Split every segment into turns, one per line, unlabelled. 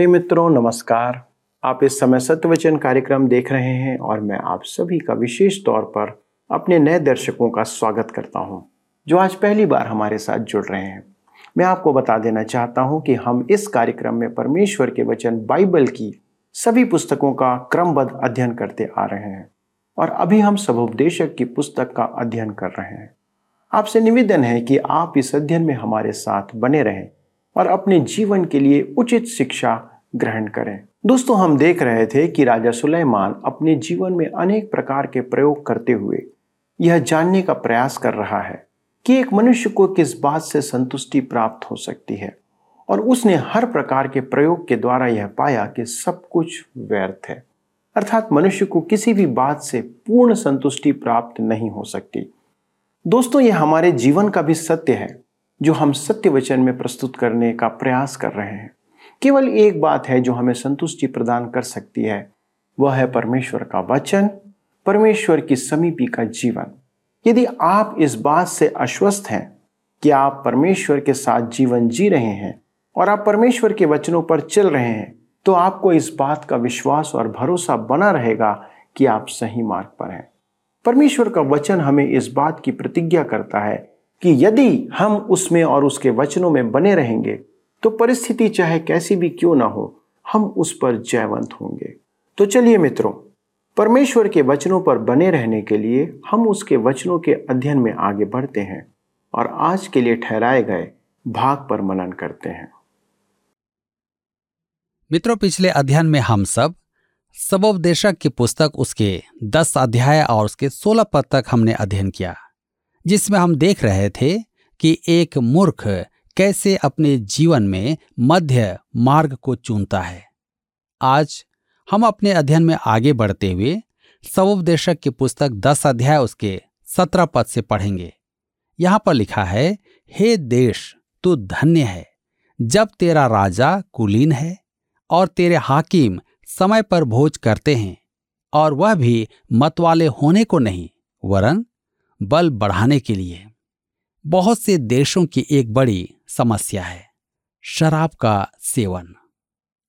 प्रिय मित्रों, नमस्कार। आप इस समय सत्यवचन कार्यक्रम देख रहे हैं और मैं आप सभी का विशेष तौर पर अपने नए दर्शकों का स्वागत करता हूँ, जो आज पहली बार हमारे साथ जुड़ रहे हैं। मैं आपको बता देना चाहता हूँ कि हम इस कार्यक्रम में परमेश्वर के वचन, बाइबल की सभी पुस्तकों का क्रमबद्ध अध्ययन करते आ रहे हैं और अभी हम सबोपदेशक की पुस्तक का अध्ययन कर रहे हैं। आपसे निवेदन है कि आप इस अध्ययन में हमारे साथ बने रहें और अपने जीवन के लिए उचित शिक्षा ग्रहण करें। दोस्तों, हम देख रहे थे कि राजा सुलेमान अपने जीवन में अनेक प्रकार के प्रयोग करते हुए यह जानने का प्रयास कर रहा है कि एक मनुष्य को किस बात से संतुष्टि प्राप्त हो सकती है और उसने हर प्रकार के प्रयोग के द्वारा यह पाया कि सब कुछ व्यर्थ है। अर्थात मनुष्य को किसी भी बात से पूर्ण संतुष्टि प्राप्त नहीं हो सकती। दोस्तों यह हमारे जीवन का भी सत्य है, जो हम सत्य वचन में प्रस्तुत करने का प्रयास कर रहे हैं। केवल एक बात है जो हमें संतुष्टि प्रदान कर सकती है, वह है परमेश्वर का वचन, परमेश्वर की समीपी का जीवन। यदि आप इस बात से आश्वस्त हैं कि आप परमेश्वर के साथ जीवन जी रहे हैं और आप परमेश्वर के वचनों पर चल रहे हैं तो आपको इस बात का विश्वास और भरोसा बना रहेगा कि आप सही मार्ग पर हैं। परमेश्वर का वचन हमें इस बात की प्रतिज्ञा करता है कि यदि हम उसमें और उसके वचनों में बने रहेंगे तो परिस्थिति चाहे कैसी भी क्यों ना हो, हम उस पर जयवंत होंगे। तो चलिए मित्रों, परमेश्वर के वचनों पर बने रहने के लिए हम उसके वचनों के अध्ययन में आगे बढ़ते हैं और आज के लिए ठहराए गए भाग पर मनन करते हैं।
मित्रों, पिछले अध्ययन में हम सब सबोपदेशक की पुस्तक उसके दस अध्याय और उसके सोलह पद तक हमने अध्ययन किया, जिसमें हम देख रहे थे कि एक मूर्ख कैसे अपने जीवन में मध्य मार्ग को चुनता है? आज हम अपने अध्ययन में आगे बढ़ते हुए सवोपदेशक की पुस्तक दस अध्याय उसके सत्रह पद से पढ़ेंगे। यहाँ पर लिखा है, हे देश, तू धन्य है, जब तेरा राजा कुलीन है और तेरे हाकिम समय पर भोज करते हैं और वह भी मतवाले होने को नहीं, वरन बल बढ़ाने के लिए। बहुत से देशों की एक बड़ी समस्या है, शराब का सेवन।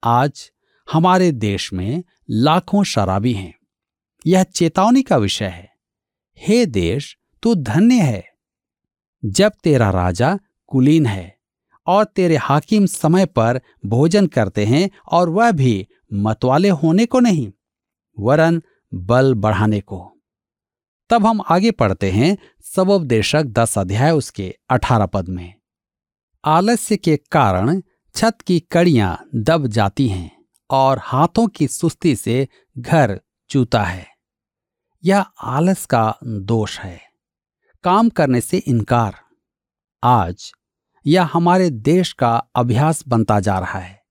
आज हमारे देश में लाखों शराबी हैं। यह चेतावनी का विषय है। हे देश, तू धन्य है। जब तेरा राजा कुलीन है और तेरे हाकिम समय पर भोजन करते हैं और वह भी मतवाले होने को नहीं, वरन बल बढ़ाने को। तब हम आगे पढ़ते हैं सबोपदेशक दस अध्याय उसके अठारह पद में। आलस्य के कारण छत की कड़ियाँ दब जाती हैं और हाथों की सुस्ती से घर चूता है। यह आलस का दोष है। काम करने से इनकार। आज यह हमारे देश का अभ्यास बनता जा रहा है।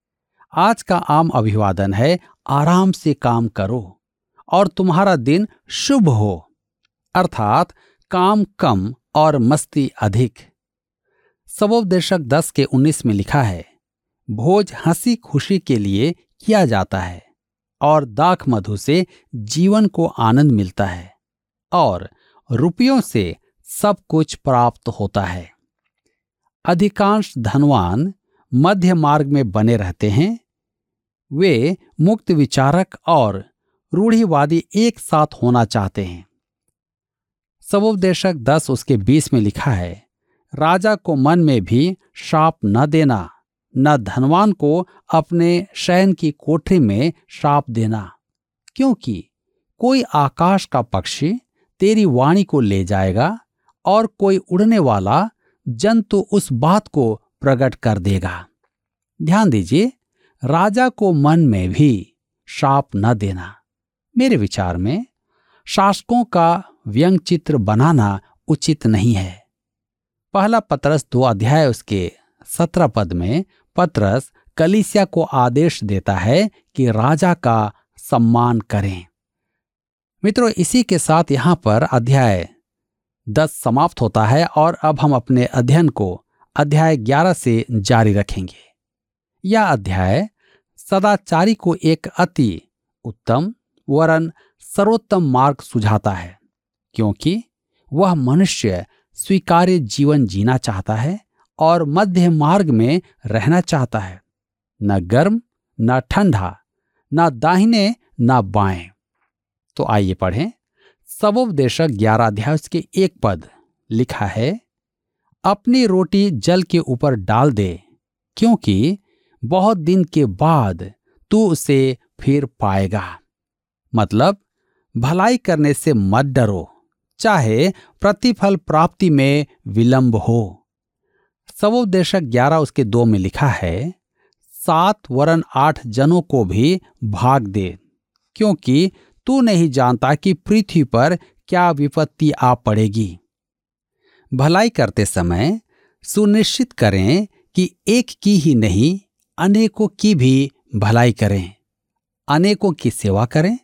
आज का आम अभिवादन है, आराम से काम करो और तुम्हारा दिन शुभ हो। अर्थात काम कम और मस्ती अधिक। सबोपदेशक दस के उन्नीस में लिखा है, भोज हँसी खुशी के लिए किया जाता है और दाख मधु से जीवन को आनंद मिलता है और रुपयों से सब कुछ प्राप्त होता है। अधिकांश धनवान मध्य मार्ग में बने रहते हैं। वे मुक्त विचारक और रूढ़िवादी एक साथ होना चाहते हैं। सबोपदेशक दस उसके बीस में लिखा है, राजा को मन में भी श्राप न देना, न धनवान को अपने शयन की कोठरी में श्राप देना, क्योंकि कोई आकाश का पक्षी तेरी वाणी को ले जाएगा और कोई उड़ने वाला जंतु उस बात को प्रकट कर देगा। ध्यान दीजिए, राजा को मन में भी श्राप न देना। मेरे विचार में शासकों का व्यंग चित्र बनाना उचित नहीं है। पहला पत्रस दो अध्याय उसके सत्रह पद में पत्रस कलिसिया को आदेश देता है कि राजा का सम्मान करें। मित्रों, इसी के साथ यहाँ पर अध्याय दस समाप्त होता है और अब हम अपने अध्ययन को अध्याय ग्यारह से जारी रखेंगे। यह अध्याय सदाचारी को एक अति उत्तम, वरन सर्वोत्तम मार्ग सुझाता है। क्योंकि वह मनुष्य स्वीकार्य जीवन जीना चाहता है और मध्य मार्ग में रहना चाहता है। न गर्म, न ठंडा, न दाहिने, न बाएँ। तो आइए पढ़ें। सबोपदेशक ग्यारह अध्याय के एक पद लिखा है, अपनी रोटी जल के ऊपर डाल दे, क्योंकि बहुत दिन के बाद तू उसे फिर पाएगा। मतलब भलाई करने से मत डरो। चाहे प्रतिफल प्राप्ति में विलंब हो। सबोपदेशक ग्यारह उसके दो में लिखा है, सात वरन आठ जनों को भी भाग दे, क्योंकि तू नहीं जानता कि पृथ्वी पर क्या विपत्ति आ पड़ेगी। भलाई करते समय सुनिश्चित करें कि एक की ही नहीं, अनेकों की भी भलाई करें। अनेकों की सेवा करें,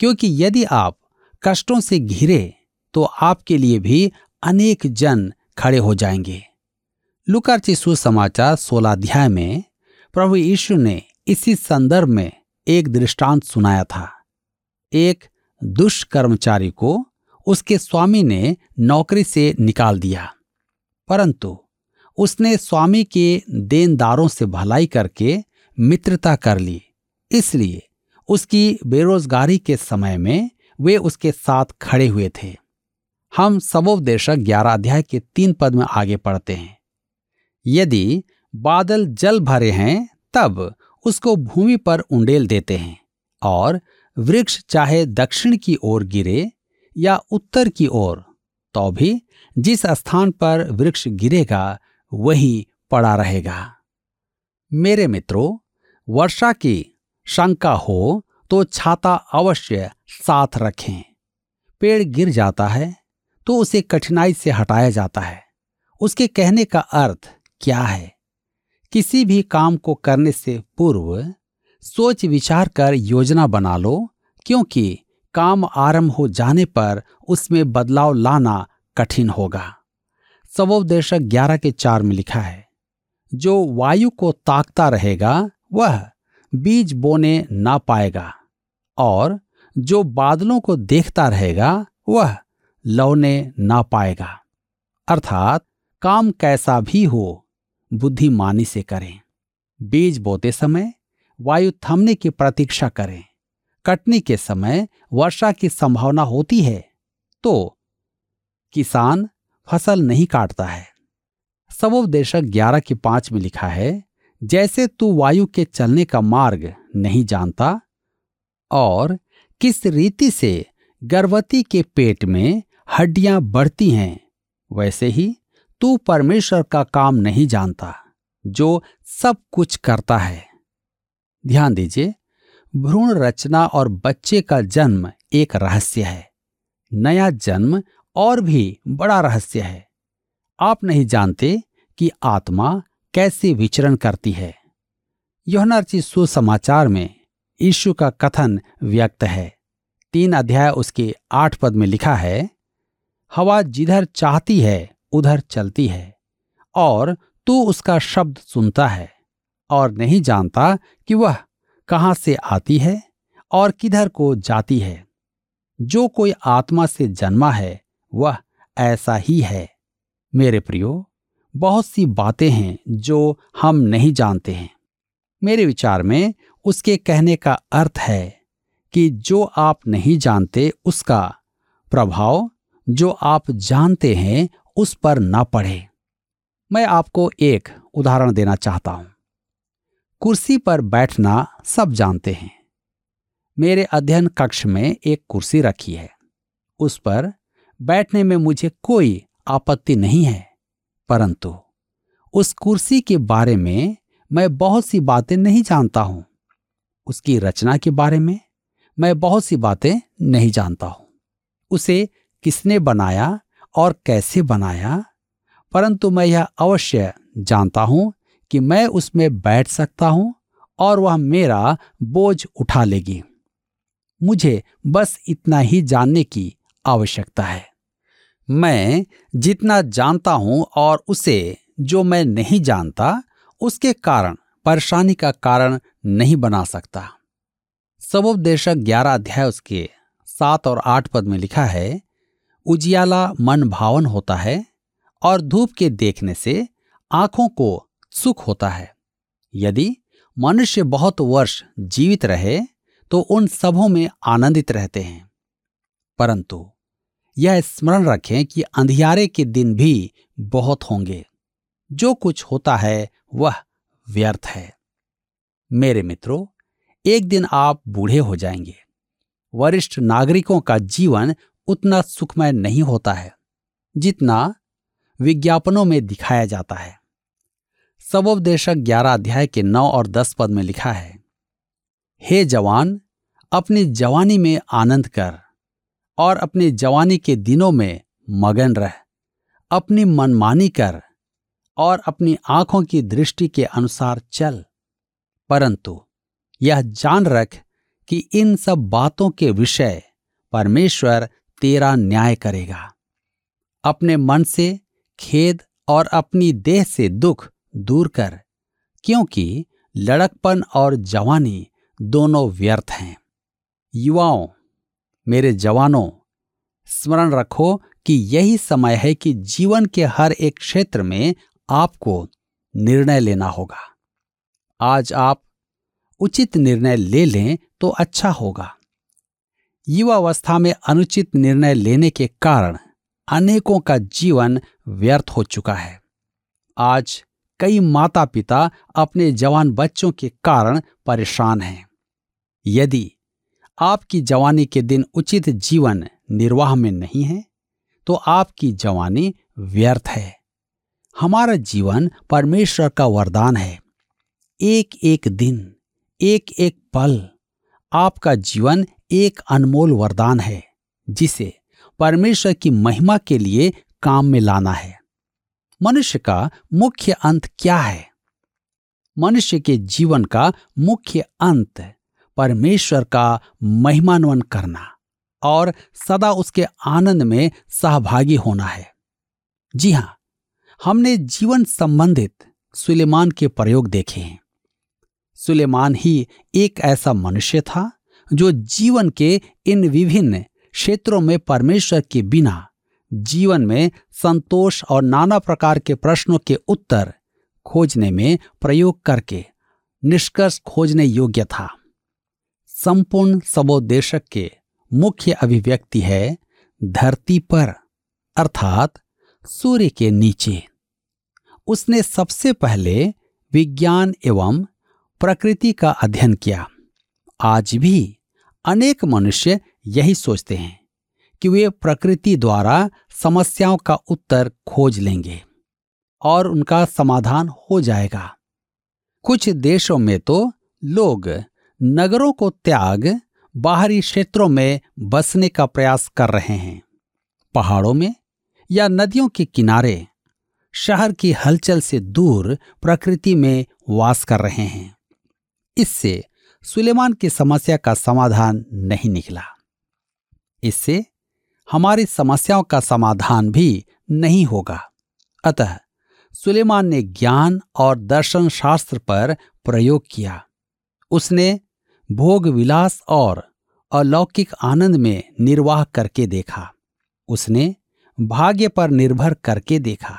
क्योंकि यदि आप कष्टों से घिरे तो आपके लिए भी अनेक जन खड़े हो जाएँगे। लुकार सुसमाचार सोलह अध्याय में, प्रभु यीशु ने इसी संदर्भ में एक दृष्टांत सुनाया था। एक दुष्ट कर्मचारी को उसके स्वामी ने नौकरी से निकाल दिया, परंतु उसने स्वामी के देनदारों से भलाई करके मित्रता कर ली, इसलिए उसकी बेरोजगारी के समय में वे उसके साथ खड़े हुए थे। हम सबोपदेशक ग्यारह अध्याय के तीन पद में आगे पढ़ते हैं। यदि बादल जल भरे हैं, तब उसको भूमि पर उंडेल देते हैं और वृक्ष चाहे दक्षिण की ओर गिरे या उत्तर की ओर तो भी जिस स्थान पर वृक्ष गिरेगा, वही पड़ा रहेगा। मेरे मित्रों, वर्षा की शंका हो तो छाता अवश्य साथ रखें। पेड़ गिर जाता है तो उसे कठिनाई से हटाया जाता है। उसके कहने का अर्थ क्या है? किसी भी काम को करने से पूर्व सोच विचार कर योजना बना लो, क्योंकि काम आरंभ हो जाने पर उसमें बदलाव लाना कठिन होगा। सबोपदेशक ग्यारह के चार में लिखा है, जो वायु को ताकता रहेगा, वह बीज बोने ना पाएगा, और जो बादलों को देखता रहेगा, वह लौने ना पाएगा। अर्थात काम कैसा भी हो, बुद्धिमानी से करें। बीज बोते समय वायु थमने की प्रतीक्षा करें। कटने के समय वर्षा की संभावना होती है तो किसान फ़सल नहीं काटता है। सबोपदेशक ग्यारह के पाँच में लिखा है, जैसे तू वायु के चलने का मार्ग नहीं जानता और किस रीति से गर्भवती के पेट में हड्डियाँ बढ़ती हैं, वैसे ही तू परमेश्वर का काम नहीं जानता, जो सब कुछ करता है। ध्यान दीजिए, भ्रूण रचना और बच्चे का जन्म एक रहस्य है। नया जन्म और भी बड़ा रहस्य है। आप नहीं जानते कि आत्मा कैसे विचरण करती है। योहनार्ची सुसमाचार में यीशु का कथन व्यक्त है। तीन अध्याय उसके आठ पद में लिखा है हवा जिधर चाहती है, उधर चलती है, और तू उसका शब्द सुनता है, और नहीं जानता कि वह कहाँ से आती है और किधर को जाती है। जो कोई आत्मा से जन्मा है, वह ऐसा ही है। मेरे प्रियो, बहुत सी बातें हैं जो हम नहीं जानते हैं। मेरे विचार में उसके कहने का अर्थ है कि जो आप नहीं जानते, उसका प्रभाव जो आप जानते हैं, उस पर ना पढ़े। मैं आपको एक उदाहरण देना चाहता हूँ। कुर्सी पर बैठना सब जानते हैं। मेरे अध्ययन कक्ष में एक कुर्सी रखी है। उस पर बैठने में मुझे कोई आपत्ति नहीं है, परंतु उस कुर्सी के बारे में मैं बहुत सी बातें नहीं जानता हूँ। उसकी रचना के बारे में मैं बहुत सी बातें नहीं जानता हूँ। उसे किसने बनाया और कैसे बनाया? परंतु मैं यह अवश्य जानता हूँ कि मैं उसमें बैठ सकता हूँ और वह मेरा बोझ उठा लेगी। मुझे बस इतना ही जानने की आवश्यकता है। मैं जितना जानता हूँ और उसे जो मैं नहीं जानता, उसके कारण, परेशानी का कारण नहीं बना सकता। सबोपदेशक ग्यारह अध्याय उसके सात और आठ पद में लिखा है उजियाला मन भावन होता है और धूप के देखने से आँखों को सुख होता है। यदि मनुष्य बहुत वर्ष जीवित रहे तो उन सबों में आनंदित रहते हैं। परंतु यह स्मरण रखें कि अंधियारे के दिन भी बहुत होंगे। जो कुछ होता है, वह व्यर्थ है। मेरे मित्रों, एक दिन आप बूढ़े हो जाएँगे। वरिष्ठ नागरिकों का जीवन उतना सुखमय नहीं होता है, जितना विज्ञापनों में दिखाया जाता है। सबोपदेशक ग्यारह अध्याय के नौ और दस पद में लिखा है, हे जवान, अपनी जवानी में आनंद कर और अपनी जवानी के दिनों में मगन रह। अपनी मनमानी कर और अपनी आँखों की दृष्टि के अनुसार चल। परंतु यह जान रख कि इन सब बातों के विषय परमेश्वर तेरा न्याय करेगा। अपने मन से, खेद और अपनी देह से दुख दूर कर, क्योंकि लड़कपन और जवानी दोनों व्यर्थ हैं। युवाओं, मेरे जवानों, स्मरण रखो कि यही समय है कि जीवन के हर एक क्षेत्र में आपको निर्णय लेना होगा। आज आप उचित निर्णय ले लें तो अच्छा होगा। युवावस्था में अनुचित निर्णय लेने के कारण अनेकों का जीवन व्यर्थ हो चुका है। आज कई माता पिता अपने जवान बच्चों के कारण परेशान हैं। यदि आपकी जवानी के दिन उचित जीवन निर्वाह में नहीं है तो आपकी जवानी व्यर्थ है। हमारा जीवन परमेश्वर का वरदान है। एक एक दिन एक एक पल आपका जीवन एक अनमोल वरदान है, जिसे परमेश्वर की महिमा के लिए काम में लाना है। मनुष्य का मुख्य अंत क्या है? मनुष्य के जीवन का मुख्य अंत परमेश्वर का महिमान्वन करना और सदा उसके आनंद में सहभागी होना है। जी हाँ, हमने जीवन संबंधित सुलेमान के प्रयोग देखे हैं। सुलेमान ही एक ऐसा मनुष्य था जो जीवन के इन विभिन्न क्षेत्रों में परमेश्वर के बिना, जीवन में संतोष और नाना प्रकार के प्रश्नों के उत्तर खोजने में प्रयोग करके निष्कर्ष खोजने योग्य था। संपूर्ण सबोदेशक के मुख्य अभिव्यक्ति है, धरती पर, अर्थात सूर्य के नीचे। उसने सबसे पहले विज्ञान एवं प्रकृति का अध्ययन किया। आज भी अनेक मनुष्य यही सोचते हैं कि वे प्रकृति द्वारा समस्याओं का उत्तर खोज लेंगे और उनका समाधान हो जाएगा। कुछ देशों में तो लोग नगरों को त्याग, बाहरी क्षेत्रों में बसने का प्रयास कर रहे हैं। पहाड़ों में या नदियों के किनारे, शहर की हलचल से दूर प्रकृति में वास कर रहे हैं। इससे सुलेमान की समस्या का समाधान नहीं निकला। इससे हमारी समस्याओं का समाधान भी नहीं होगा। अतः सुलेमान ने ज्ञान और दर्शन शास्त्र पर प्रयोग किया। उसने भोग विलास और अलौकिक आनंद में निर्वाह करके देखा। उसने भाग्य पर निर्भर करके देखा।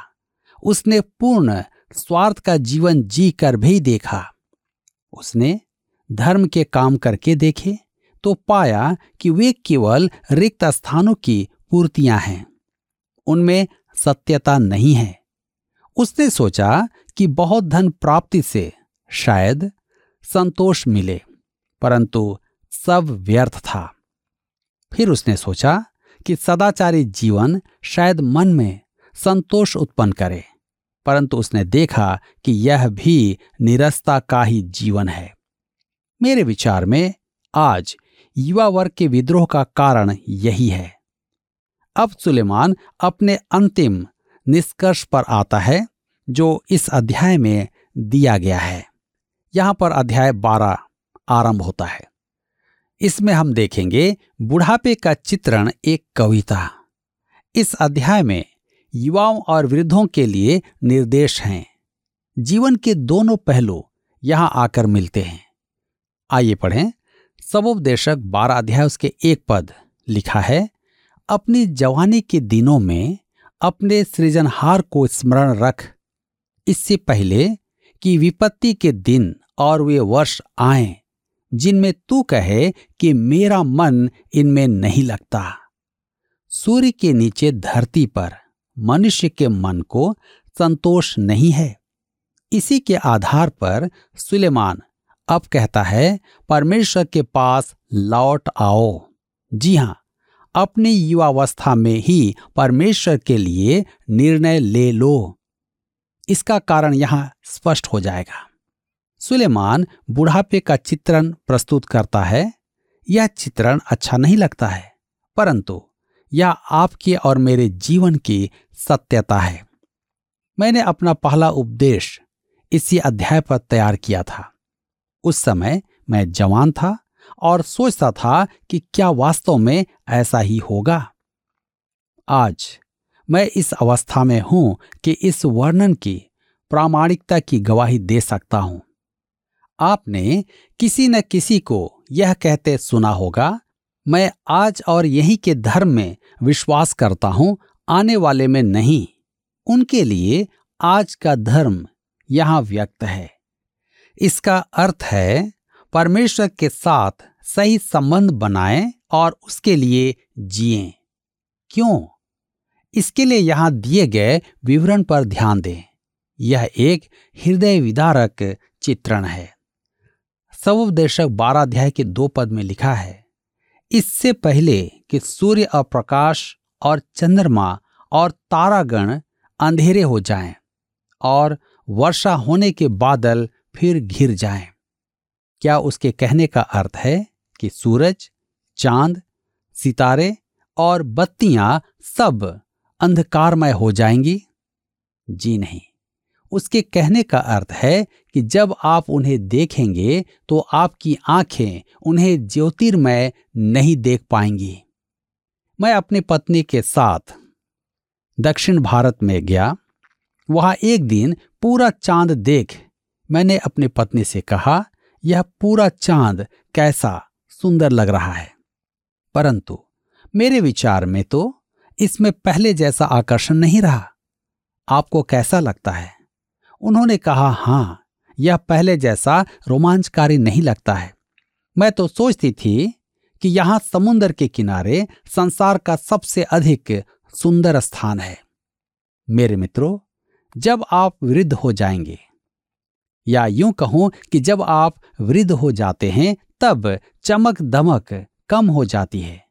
उसने पूर्ण स्वार्थ का जीवन जी कर भी देखा। उसने धर्म के काम करके देखे तो पाया कि वे केवल रिक्त स्थानों की पूर्तियाँ हैं। उनमें सत्यता नहीं है। उसने सोचा कि बहुत धन प्राप्ति से शायद संतोष मिले, परंतु सब व्यर्थ था। फिर उसने सोचा कि सदाचारी जीवन शायद मन में संतोष उत्पन्न करे, परंतु उसने देखा कि यह भी निरस्ता का ही जीवन है। मेरे विचार में आज युवा वर्ग के विद्रोह का कारण यही है। अब सुलेमान अपने अंतिम निष्कर्ष पर आता है, जो इस अध्याय में दिया गया है। यहाँ पर अध्याय 12 आरंभ होता है। इसमें हम देखेंगे बुढ़ापे का चित्रण एक कविता। इस अध्याय में युवाओं और वृद्धों के लिए निर्देश हैं। जीवन के दोनों पहलू यहाँ आकर मिलते हैं। आइए पढ़ें। सबोपदेशक बारह अध्याय उसके एक पद लिखा है, अपनी जवानी के दिनों में अपने सृजनहार को स्मरण रख। इससे पहले कि विपत्ति के दिन और वे वर्ष आए, जिनमें तू कहे कि मेरा मन इनमें नहीं लगता। सूर्य के नीचे धरती पर मनुष्य के मन को संतोष नहीं है। इसी के आधार पर सुलेमान अब कहता है, परमेश्वर के पास लौट आओ। जी हाँ, अपनी युवावस्था में ही परमेश्वर के लिए निर्णय ले लो। इसका कारण यहाँ स्पष्ट हो जाएगा। सुलेमान बुढ़ापे का चित्रण प्रस्तुत करता है, यह चित्रण अच्छा नहीं लगता है, परंतु यह आपके और मेरे जीवन की सत्यता है। मैंने अपना पहला उपदेश इसी अध्याय पर तैयार किया था। उस समय मैं जवान था और सोचता था कि क्या वास्तव में ऐसा ही होगा। आज मैं इस अवस्था में हूँ कि इस वर्णन की प्रामाणिकता की गवाही दे सकता हूँ। आपने किसी न किसी को यह कहते सुना होगा, मैं आज और यही के धर्म में विश्वास करता हूँ, आने वाले में नहीं। उनके लिए आज का धर्म यहाँ व्यक्त है। इसका अर्थ है, परमेश्वर के साथ सही संबंध बनाएँ और उसके लिए जिएँ। क्यों? इसके लिए यहाँ दिए गए विवरण पर ध्यान दें। यह एक हृदय विदारक चित्रण है। सवोपदेशक बारह अध्याय के दो पद में लिखा है, इससे पहले कि सूर्य और प्रकाश और चंद्रमा और तारागण अंधेरे हो जाएँ और वर्षा होने के बादल फिर घिर जाएँ। क्या उसके कहने का अर्थ है कि सूरज, चाँद, सितारे और बत्तियाँ सब अंधकारमय हो जाएँगी? जी नहीं। उसके कहने का अर्थ है कि जब आप उन्हें देखेंगे तो आपकी आँखें उन्हें ज्योतिर्मय नहीं देख पाएँगी। मैं अपनी पत्नी के साथ दक्षिण भारत में गया। वहाँ एक दिन पूरा चाँद देख मैंने अपनी पत्नी से कहा, यह पूरा चाँद कैसा सुंदर लग रहा है। परंतु मेरे विचार में तो इसमें पहले जैसा आकर्षण नहीं रहा। आपको कैसा लगता है? उन्होंने कहा, हाँ, यह पहले जैसा रोमांचकारी नहीं लगता है। मैं तो सोचती थी कि यहाँ समुद्र के किनारे संसार का सबसे अधिक सुंदर स्थान है। मेरे मित्रों, जब आप वृद्ध हो जाएँगे या यूँ कहूँ कि जब आप वृद्ध हो जाते हैं, तब चमक दमक कम हो जाती है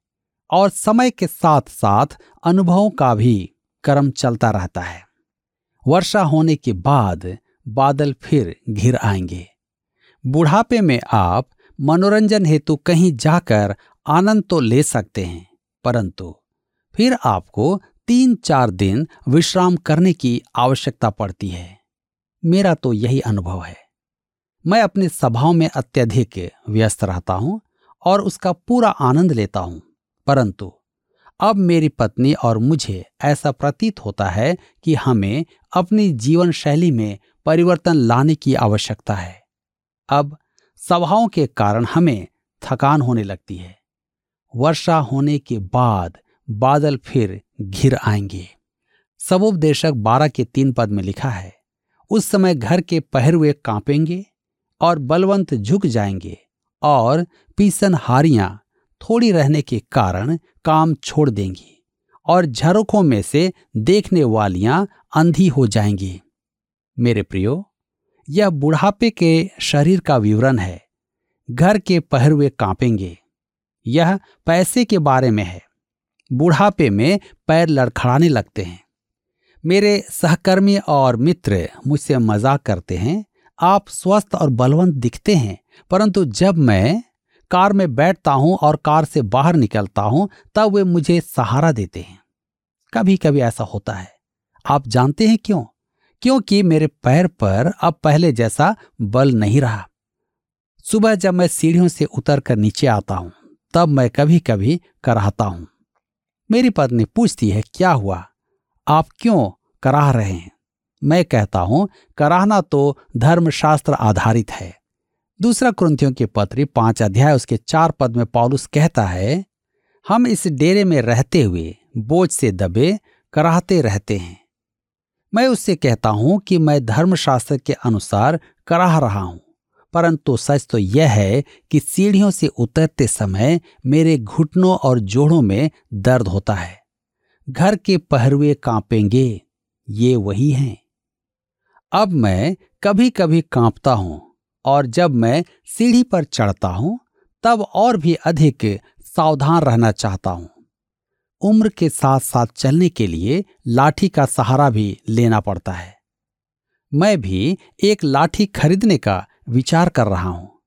और समय के साथ साथ अनुभवों का भी क्रम चलता रहता है। वर्षा होने के बाद बादल फिर घिर आएँगे। बुढ़ापे में आप मनोरंजन हेतु कहीं जाकर आनंद तो ले सकते हैं, परंतु फिर आपको तीन चार दिन विश्राम करने की आवश्यकता पड़ती है। मेरा तो यही अनुभव है। मैं अपनी सभाओं में अत्यधिक व्यस्त रहता हूँ और उसका पूरा आनंद लेता हूँ। परंतु अब मेरी पत्नी और मुझे ऐसा प्रतीत होता है कि हमें अपनी जीवन शैली में परिवर्तन लाने की आवश्यकता है। अब सभाओं के कारण हमें थकान होने लगती है। वर्षा होने के बाद बादल फिर घिर आएँगे। सबोपदेशक बारह के तीन पद में लिखा है उस समय घर के पहरुए कांपेंगे और बलवंत झुक जाएँगे और पीसन हारियाँ थोड़ी रहने के कारण काम छोड़ देंगी और झरोखों में से देखने वालियाँ अंधी हो जाएँगी। मेरे प्रियो, यह बुढ़ापे के शरीर का विवरण है। घर के पहरुए कांपेंगे। यह पैसे के बारे में है। बुढ़ापे में पैर लड़खड़ाने लगते हैं। मेरे सहकर्मी और मित्र मुझसे मज़ाक करते हैं, आप स्वस्थ और बलवंत दिखते हैं, परंतु जब मैं कार में बैठता हूँ और कार से बाहर निकलता हूँ, तब वे मुझे सहारा देते हैं। कभी कभी ऐसा होता है। आप जानते हैं क्यों? क्योंकि मेरे पैर पर अब पहले जैसा बल नहीं रहा। सुबह जब मैं सीढ़ियों से उतर कर नीचे आता हूँ, तब मैं कभी कभी कराहता हूँ। मेरी पत्नी पूछती है, क्या हुआ? आप क्यों कराह रहे हैं? मैं कहता हूँ, कराहना तो धर्मशास्त्र आधारित है। दूसरा क्रंथियों के पत्री पाँच अध्याय, उसके चार पद में पॉलुस कहता है, हम इस डेरे में रहते हुए बोझ से दबे कराहते रहते हैं। मैं उससे कहता हूँ कि मैं धर्मशास्त्र के अनुसार कराह रहा हूँ, परंतु सच तो यह है कि सीढ़ियों से उतरते समय मेरे घुटनों और जोड़ों में दर्द होता है। घर के पहरुए कांपेंगे, ये वही हैं। अब मैं कभी कभी कांपता हूँ और जब मैं सीढ़ी पर चढ़ता हूँ, तब और भी अधिक सावधान रहना चाहता हूँ। उम्र के साथ साथ चलने के लिए लाठी का सहारा भी लेना पड़ता है। मैं भी एक लाठी खरीदने का विचार कर रहा हूँ।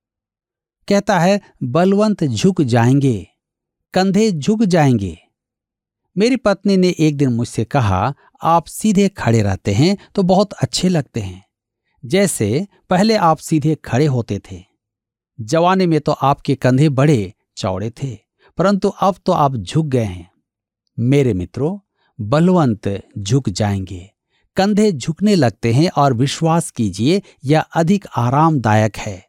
कहता है, बलवंत झुक जाएँगे, कंधे झुक जाएँगे। मेरी पत्नी ने एक दिन मुझसे कहा, आप सीधे खड़े रहते हैं तो बहुत अच्छे लगते हैं। जैसे पहले आप सीधे खड़े होते थे। जवानी में तो आपके कंधे बड़े चौड़े थे, परंतु अब तो आप झुक गए हैं। मेरे मित्रों, बलवंत झुक जाएँगे। कंधे झुकने लगते हैं और विश्वास कीजिए, यह अधिक आरामदायक है।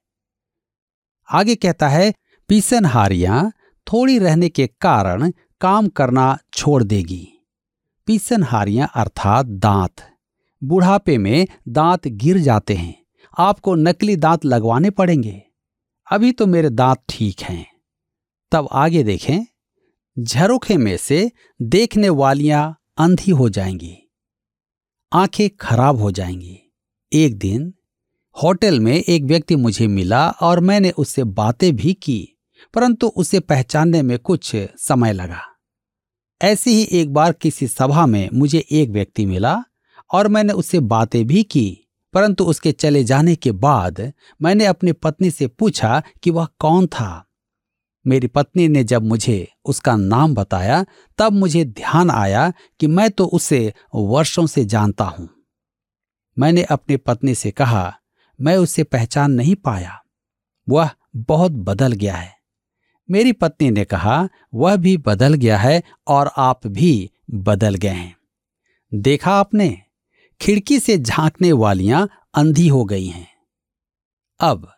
आगे कहता है, पीसनहारियाँ, थोड़ी रहने के कारण काम करना छोड़ देगी। पीसनहारियाँ अर्थात दांत। बुढ़ापे में दांत गिर जाते हैं। आपको नकली दांत लगवाने पड़ेंगे। अभी तो मेरे दांत ठीक हैं। तब आगे देखें। झरोखे में से देखने वालियाँ अंधी हो जाएँगी। आँखें खराब हो जाएँगी। एक दिन होटल में एक व्यक्ति मुझे मिला और मैंने उससे बातें भी की। परंतु उसे पहचानने में कुछ समय लगा। ऐसी ही एक बार किसी सभा में मुझे एक व्यक्ति मिला और मैंने उससे बातें भी की, परंतु उसके चले जाने के बाद मैंने अपनी पत्नी से पूछा कि वह कौन था। मेरी पत्नी ने जब मुझे उसका नाम बताया, तब मुझे ध्यान आया कि मैं तो उसे वर्षों से जानता हूँ। मैंने अपनी पत्नी से कहा, मैं उसे पहचान नहीं पाया। वह बहुत बदल गया है। मेरी पत्नी ने कहा, वह भी बदल गया है और आप भी बदल गए हैं। देखा आपने? खिड़की से झांकने वालियाँ अंधी हो गई हैं। अब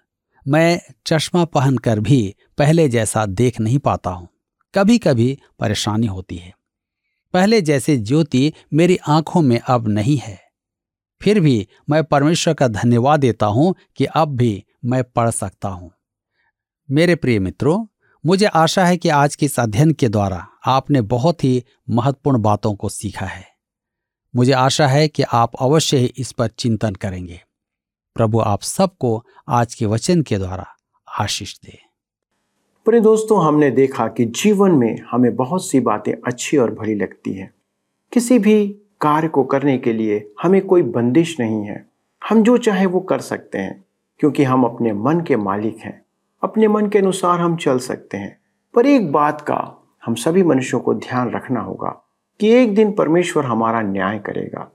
मैं चश्मा पहनकर भी पहले जैसा देख नहीं पाता हूँ। कभी कभी परेशानी होती है। पहले जैसे ज्योति मेरी आँखों में अब नहीं है। फिर भी मैं परमेश्वर का धन्यवाद देता हूँ कि अब भी मैं पढ़ सकता हूँ। मेरे प्रिय मित्रों मुझे आशा है कि आज के इस अध्ययन के द्वारा आपने बहुत ही महत्वपूर्ण बातों को सीखा है। मुझे आशा है कि आप अवश्य ही इस पर चिंतन करेंगे। प्रभु आप सबको आज के वचन के द्वारा आशीष दे।
प्रिय दोस्तों, हमने देखा कि जीवन में हमें बहुत सी बातें अच्छी और भली लगती हैं। किसी भी कार्य को करने के लिए हमें कोई बंदिश नहीं है। हम जो चाहे वो कर सकते हैं, क्योंकि हम अपने मन के मालिक हैं। अपने मन के अनुसार हम चल सकते हैं। पर एक बात का हम सभी मनुष्यों को ध्यान रखना होगा कि एक दिन परमेश्वर हमारा न्याय करेगा।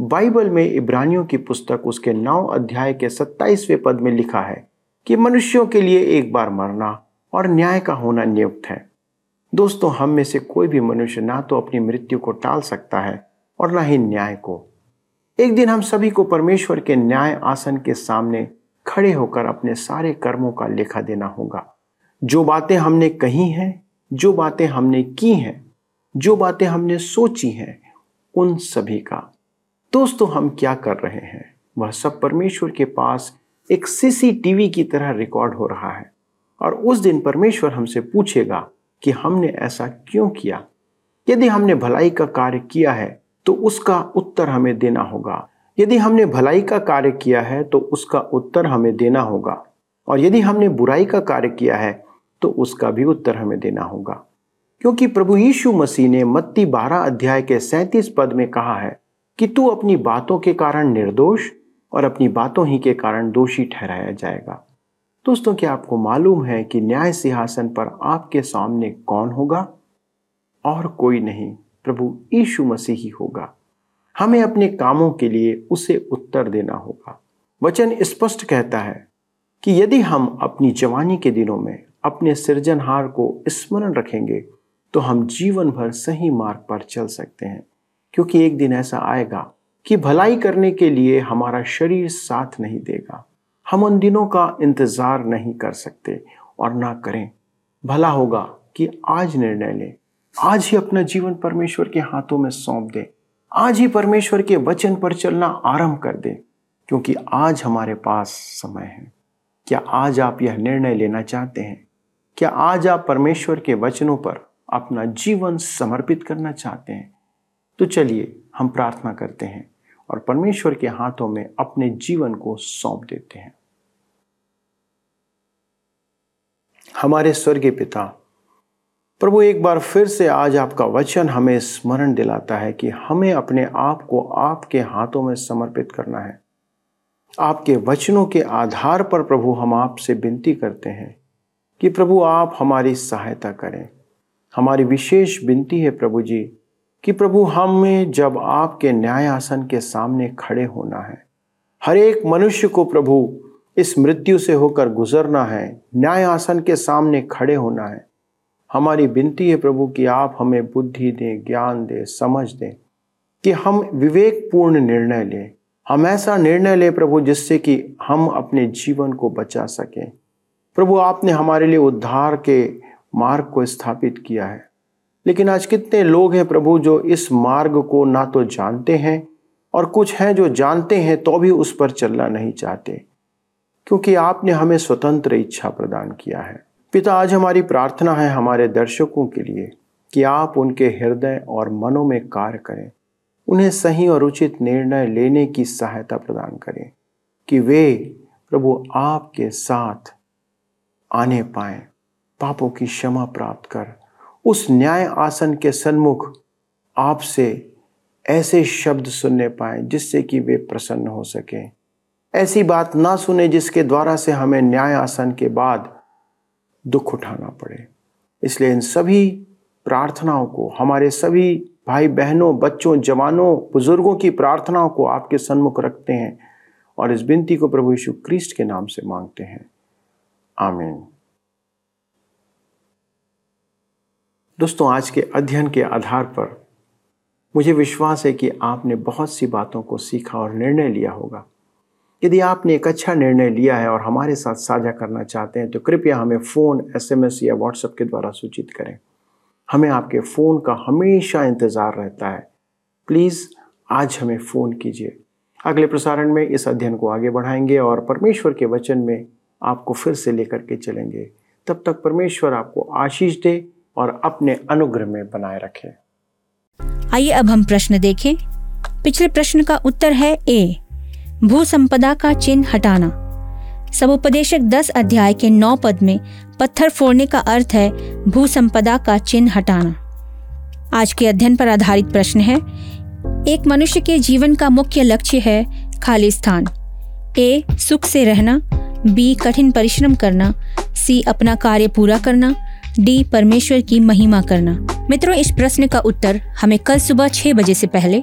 बाइबल में इब्रानियों की पुस्तक उसके नौ अध्याय के सत्ताईसवें पद में लिखा है कि मनुष्यों के लिए एक बार मरना और न्याय का होना नियुक्त है। दोस्तों, हम में से कोई भी मनुष्य ना तो अपनी मृत्यु को टाल सकता है और ना ही न्याय को। एक दिन हम सभी को परमेश्वर के न्याय आसन के सामने खड़े होकर अपने सारे कर्मों का लेखा देना होगा। जो बातें हमने कही हैं, जो बातें हमने की हैं, जो बातें हमने सोची हैं, उन सभी का। दोस्तों, हम क्या कर रहे हैं? वह सब परमेश्वर के पास एक सीसीटीवी की तरह रिकॉर्ड हो रहा है। और उस दिन परमेश्वर हमसे पूछेगा कि हमने ऐसा क्यों किया? यदि हमने भलाई का कार्य किया है तो उसका उत्तर हमें देना होगा। यदि हमने भलाई का कार्य किया है तो उसका उत्तर हमें देना होगा। और यदि हमने बुराई का कार्य किया है तो उसका भी उत्तर हमें देना होगा। क्योंकि प्रभु यीशु मसीह ने मत्ती बारह अध्याय के सैंतीस पद में कहा है कि तू अपनी बातों के कारण निर्दोष और अपनी बातों ही के कारण दोषी ठहराया जाएगा। दोस्तों, क्या आपको मालूम है कि न्याय सिंहासन पर आपके सामने कौन होगा? और कोई नहीं, प्रभु यीशु मसीह ही होगा। हमें अपने कामों के लिए उसे उत्तर देना होगा। वचन स्पष्ट कहता है कि यदि हम अपनी जवानी के दिनों में अपने सृजनहार को स्मरण रखेंगे तो हम जीवन भर सही मार्ग पर चल सकते हैं, क्योंकि एक दिन ऐसा आएगा कि भलाई करने के लिए हमारा शरीर साथ नहीं देगा। हम उन दिनों का इंतज़ार नहीं कर सकते और ना करें। भला होगा कि आज निर्णय लें, आज ही अपना जीवन परमेश्वर के हाथों में सौंप दें। आज ही परमेश्वर के वचन पर चलना आरंभ कर दें, क्योंकि आज हमारे पास समय है। क्या आज आप यह निर्णय लेना चाहते हैं? क्या आज आप परमेश्वर के वचनों पर अपना जीवन समर्पित करना चाहते हैं? तो चलिए हम प्रार्थना करते हैं और परमेश्वर के हाथों में अपने जीवन को सौंप देते हैं। हमारे स्वर्गीय पिता प्रभु, एक बार फिर से आज आपका वचन हमें स्मरण दिलाता है कि हमें अपने आप को आपके हाथों में समर्पित करना है। आपके वचनों के आधार पर प्रभु, हम आपसे विनती करते हैं कि प्रभु, आप हमारी सहायता करें। हमारी विशेष विनती है प्रभु जी, कि प्रभु, हमें जब आपके न्याय आसन के सामने खड़े होना है, हर एक मनुष्य को प्रभु, इस मृत्यु से होकर गुजरना है, न्याय आसन के सामने खड़े होना है हमारी विनती है प्रभु कि आप हमें बुद्धि दें, ज्ञान दें, समझ दें कि हम विवेकपूर्ण निर्णय लें। हम ऐसा निर्णय लें प्रभु जिससे कि हम अपने जीवन को बचा सकें। प्रभु, आपने हमारे लिए उद्धार के मार्ग को स्थापित किया है। लेकिन आज कितने लोग हैं प्रभु जो इस मार्ग को ना तो जानते हैं और कुछ हैं जो जानते हैं तो भी उस पर चलना नहीं चाहते, क्योंकि आपने हमें स्वतंत्र इच्छा प्रदान किया है। पिता, आज हमारी प्रार्थना है हमारे दर्शकों के लिए कि आप उनके हृदय और मनों में कार्य करें। उन्हें सही और उचित निर्णय लेने की सहायता प्रदान करें कि वे प्रभु आपके साथ आने पाए। पापों की क्षमा प्राप्त कर। उस न्याय आसन के सन्मुख आपसे ऐसे शब्द सुनने पाए जिससे कि वे प्रसन्न हो सके। ऐसी बात ना सुने जिसके द्वारा से हमें न्याय आसन के बाद दुख उठाना पड़े। इसलिए इन सभी प्रार्थनाओं को, हमारे सभी भाई बहनों, बच्चों, जवानों, बुज़ुर्गों की प्रार्थनाओं को आपके सन्मुख रखते हैं और इस विनती को प्रभु यीशु क्रिस्ट के नाम से मांगते हैं। आमीन। दोस्तों, आज के अध्ययन के आधार पर मुझे विश्वास है कि आपने बहुत सी बातों को सीखा और निर्णय लिया होगा। यदि आपने एक अच्छा निर्णय लिया है और हमारे साथ साझा करना चाहते हैं तो कृपया हमें फ़ोन, एसएमएस या व्हाट्सएप के द्वारा सूचित करें। हमें आपके फ़ोन का हमेशा इंतज़ार रहता है। प्लीज़, आज हमें फ़ोन कीजिए। अगले प्रसारण में इस अध्ययन को आगे बढ़ाएँगे और परमेश्वर के वचन में आपको फिर से लेकर के चलेंगे। तब तक परमेश्वर आपको आशीष दे और अपने अनुग्रह में बनाए रखे।
आइए अब हम प्रश्न देखें। पिछले प्रश्न का उत्तर है ए। भू संपदा का चिन्ह हटाना। समुपदेशक दस अध्याय के नौ पद में पत्थर फोड़ने का अर्थ है भू संपदा का चिन्ह हटाना। आज के अध्ययन पर आधारित प्रश्न है, एक मनुष्य के जीवन का मुख्य लक्ष्य है खाली स्थान। ए, सुख से रहना। बी, कठिन परिश्रम करना। सी, अपना कार्य पूरा करना। डी, परमेश्वर की महिमा करना। मित्रों, इस प्रश्न का उत्तर हमें कल सुबह छह बजे से पहले